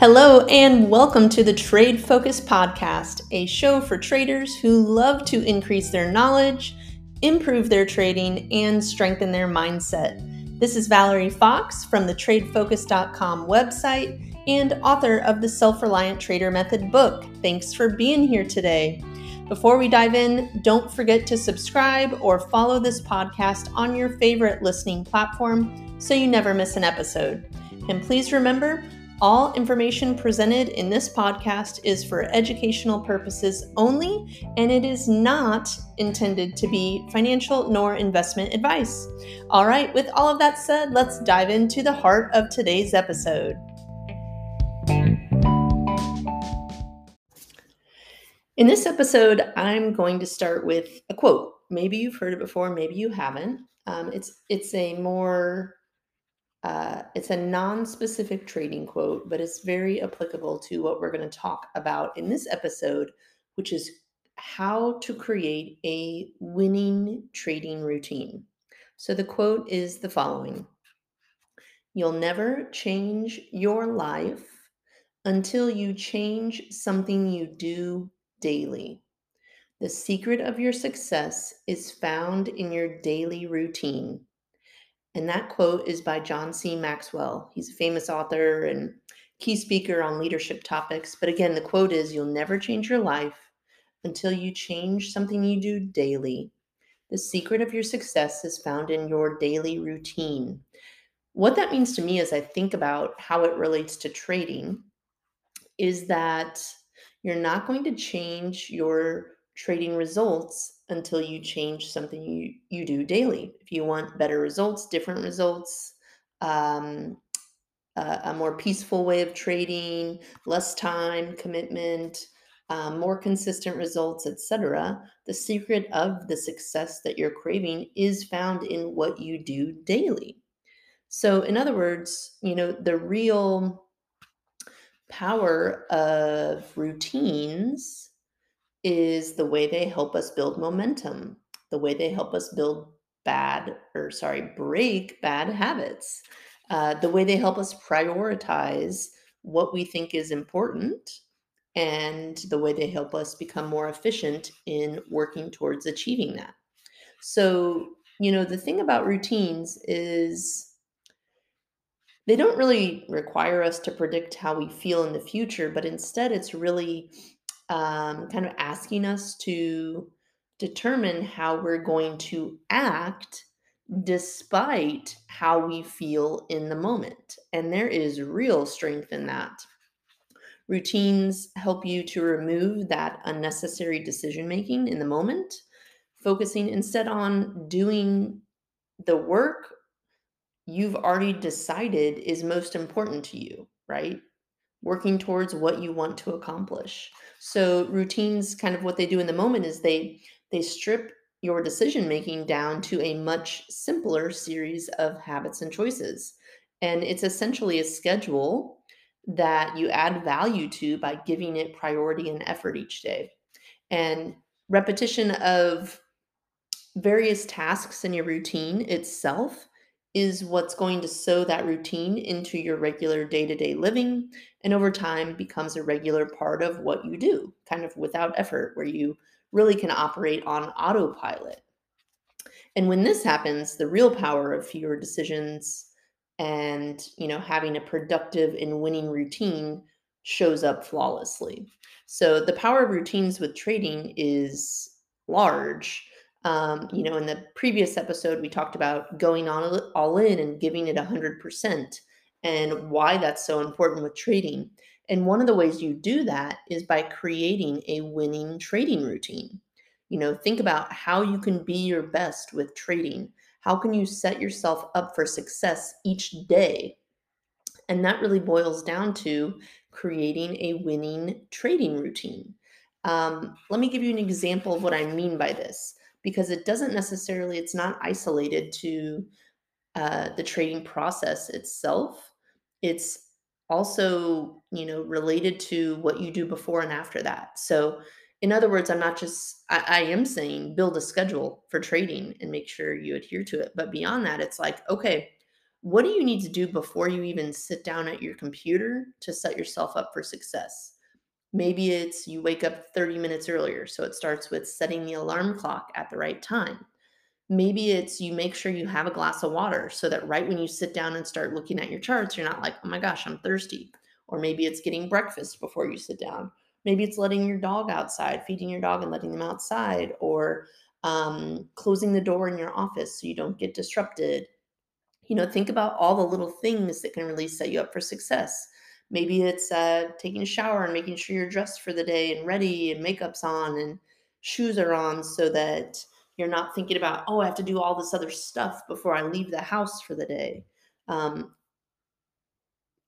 Hello, and welcome to the Trade Focused Podcast, a show for traders who love to increase their knowledge, improve their trading, and strengthen their mindset. This is Valerie Fox from the TradeFocused.com website and author of the Self Reliant Trader Method book. Thanks for being here today. Before we dive in, don't forget to subscribe or follow this podcast on your favorite listening platform so you never miss an episode. And please remember, all information presented in this podcast is for educational purposes only, and it is not intended to be financial nor investment advice. All right, with all of that said, let's dive into the heart of today's episode. In this episode, I'm going to start with a quote. Maybe you've heard it before, maybe you haven't. Um, it's it's a more uh, it's a non-specific trading quote, but it's very applicable to what we're going to talk about in this episode, which is how to create a winning trading routine. So the quote is the following You'll never change your life until you change something you do daily. The secret of your success is found in your daily routine. And that quote is by John C. Maxwell. He's a famous author and key speaker on leadership topics. But again, the quote is You'll never change your life until you change something you do daily. The secret of your success is found in your daily routine. What that means to me as I think about how it relates to trading is that you're not going to change your trading results until you change something you, you do daily. If you want better results, different results, um, a more peaceful way of trading, less time commitment, um, more consistent results, etc. The secret of the success that you're craving is found in what you do daily. So, in other words, you know, the real power of routines is the way they help us build momentum, the way they help us build bad, or sorry, break bad habits, uh, the way they help us prioritize what we think is important, and the way they help us become more efficient in working towards achieving that. So, you know, the thing about routines is they don't really require us to predict how we feel in the future, but instead it's really um, kind of asking us to determine how we're going to act despite how we feel in the moment. And there is real strength in that. Routines help you to remove that unnecessary decision making in the moment, focusing instead on doing the work you've already decided is most important to you, right? Working towards what you want to accomplish. So routines kind of what they do in the moment is they they strip your decision making down to a much simpler series of habits and choices. And it's essentially a schedule that you add value to by giving it priority and effort each day. And repetition of various tasks in your routine itself is what's going to sew that routine into your regular day to day living. And over time becomes a regular part of what you do, kind of without effort, where you really can operate on autopilot. And when this happens, the real power of fewer decisions and you know having a productive and winning routine shows up flawlessly. So the power of routines with trading is large um, you know, in the previous episode, we talked about going on all in and giving it 100% and why that's so important with trading. And one of the ways you do that is by creating a winning trading routine. You know, think about how you can be your best with trading. How can you set yourself up for success each day? And that really boils down to creating a winning trading routine. Um, let me give you an example of what I mean by this because it doesn't necessarily it's not isolated to uh, the trading process itself. It's also you know related to what you do before and after that. So in other words i'm not just I, I am saying build a schedule for trading and make sure you adhere to it. But beyond that it's like okay what do you need to do before you even sit down at your computer to set yourself up for success? Maybe it's you wake up 30 minutes earlier. So it starts with setting the alarm clock at the right time. Maybe it's you make sure you have a glass of water so that right when you sit down and start looking at your charts, you're not like, oh my gosh, I'm thirsty. Or maybe it's getting breakfast before you sit down. Maybe it's letting your dog outside, feeding your dog and letting them outside, or um, closing the door in your office so you don't get disrupted. You know, think about all the little things that can really set you up for success. Maybe it's uh, taking a shower and making sure you're dressed for the day and ready and makeup's on and shoes are on so that you're not thinking about, oh, I have to do all this other stuff before I leave the house for the day. Um,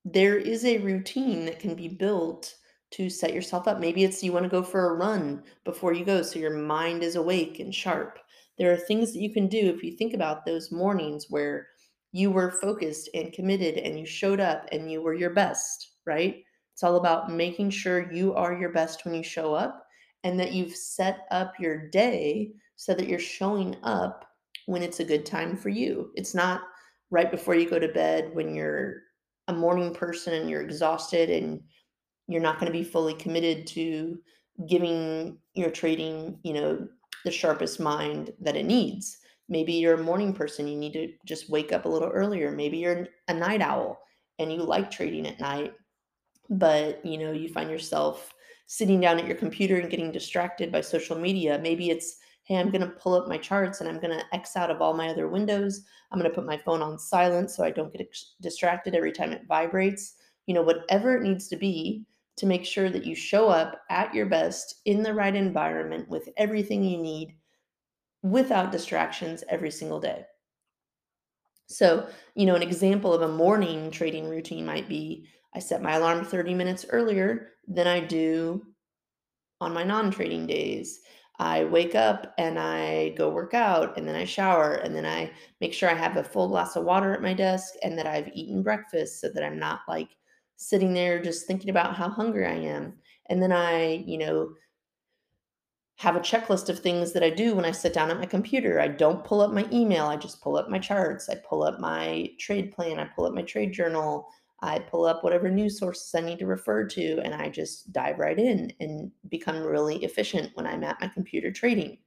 there is a routine that can be built to set yourself up. Maybe it's you want to go for a run before you go so your mind is awake and sharp. There are things that you can do if you think about those mornings where you were focused and committed and you showed up and you were your best, right? It's all about making sure you are your best when you show up and that you've set up your day so that you're showing up when it's a good time for you. It's not right before you go to bed when you're a morning person and you're exhausted and you're not going to be fully committed to giving your trading, you know, the sharpest mind that it needs. Maybe you're a morning person, you need to just wake up a little earlier. Maybe you're a night owl and you like trading at night, but you know, you find yourself sitting down at your computer and getting distracted by social media. Maybe it's, hey, I'm going to pull up my charts and I'm going to X out of all my other windows. I'm going to put my phone on silent so I don't get distracted every time it vibrates. You know, whatever it needs to be to make sure that you show up at your best in the right environment with everything you need without distractions every single day. So, you know, an example of a morning trading routine might be I set my alarm 30 minutes earlier than I do on my non trading days. I wake up and I go work out and then I shower and then I make sure I have a full glass of water at my desk and that I've eaten breakfast so that I'm not like sitting there just thinking about how hungry I am. And then I, you know, have a checklist of things that I do when I sit down at my computer. I don't pull up my email, I just pull up my charts. I pull up my trade plan, I pull up my trade journal, I pull up whatever news sources I need to refer to, and I just dive right in and become really efficient when I'm at my computer trading.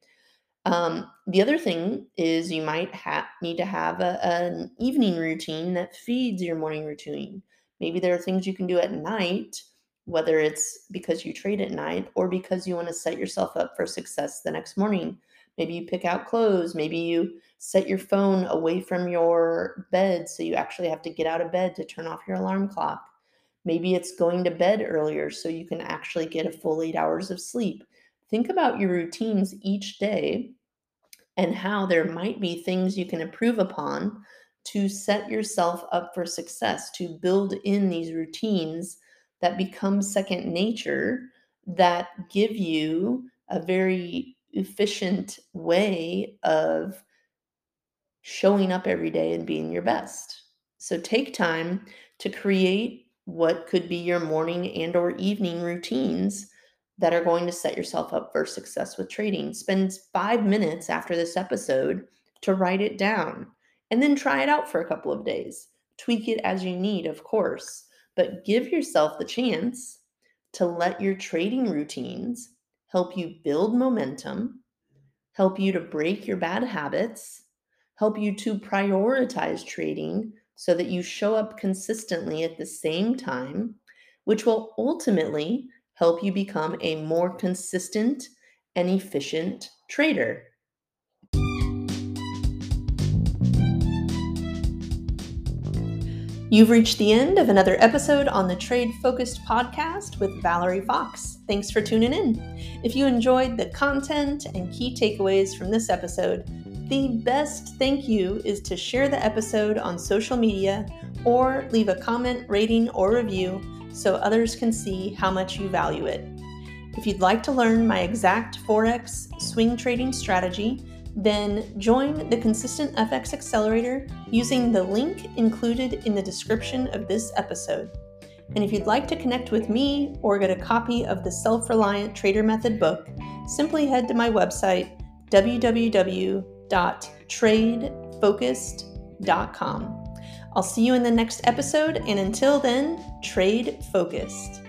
Um, the other thing is you might ha- need to have a, an evening routine that feeds your morning routine. Maybe there are things you can do at night, whether it's because you trade at night or because you want to set yourself up for success the next morning. Maybe you pick out clothes. Maybe you set your phone away from your bed so you actually have to get out of bed to turn off your alarm clock. Maybe it's going to bed earlier so you can actually get a full eight hours of sleep. Think about your routines each day and how there might be things you can improve upon to set yourself up for success, to build in these routines that become second nature that give you a very efficient way of showing up every day and being your best. So take time to create what could be your morning and or evening routines that are going to set yourself up for success with trading. Spend 5 minutes after this episode to write it down and then try it out for a couple of days. Tweak it as you need, of course, but give yourself the chance to let your trading routines help you build momentum, help you to break your bad habits, help you to prioritize trading so that you show up consistently at the same time, which will ultimately help you become a more consistent and efficient trader. You've reached the end of another episode on the Trade Focused podcast with Valerie Fox. Thanks for tuning in. If you enjoyed the content and key takeaways from this episode, the best thank you is to share the episode on social media or leave a comment, rating, or review so others can see how much you value it. If you'd like to learn my exact Forex swing trading strategy, then join the Consistent FX Accelerator using the link included in the description of this episode. And if you'd like to connect with me or get a copy of the Self Reliant Trader Method book, simply head to my website, www.tradefocused.com. I'll see you in the next episode, and until then, trade focused.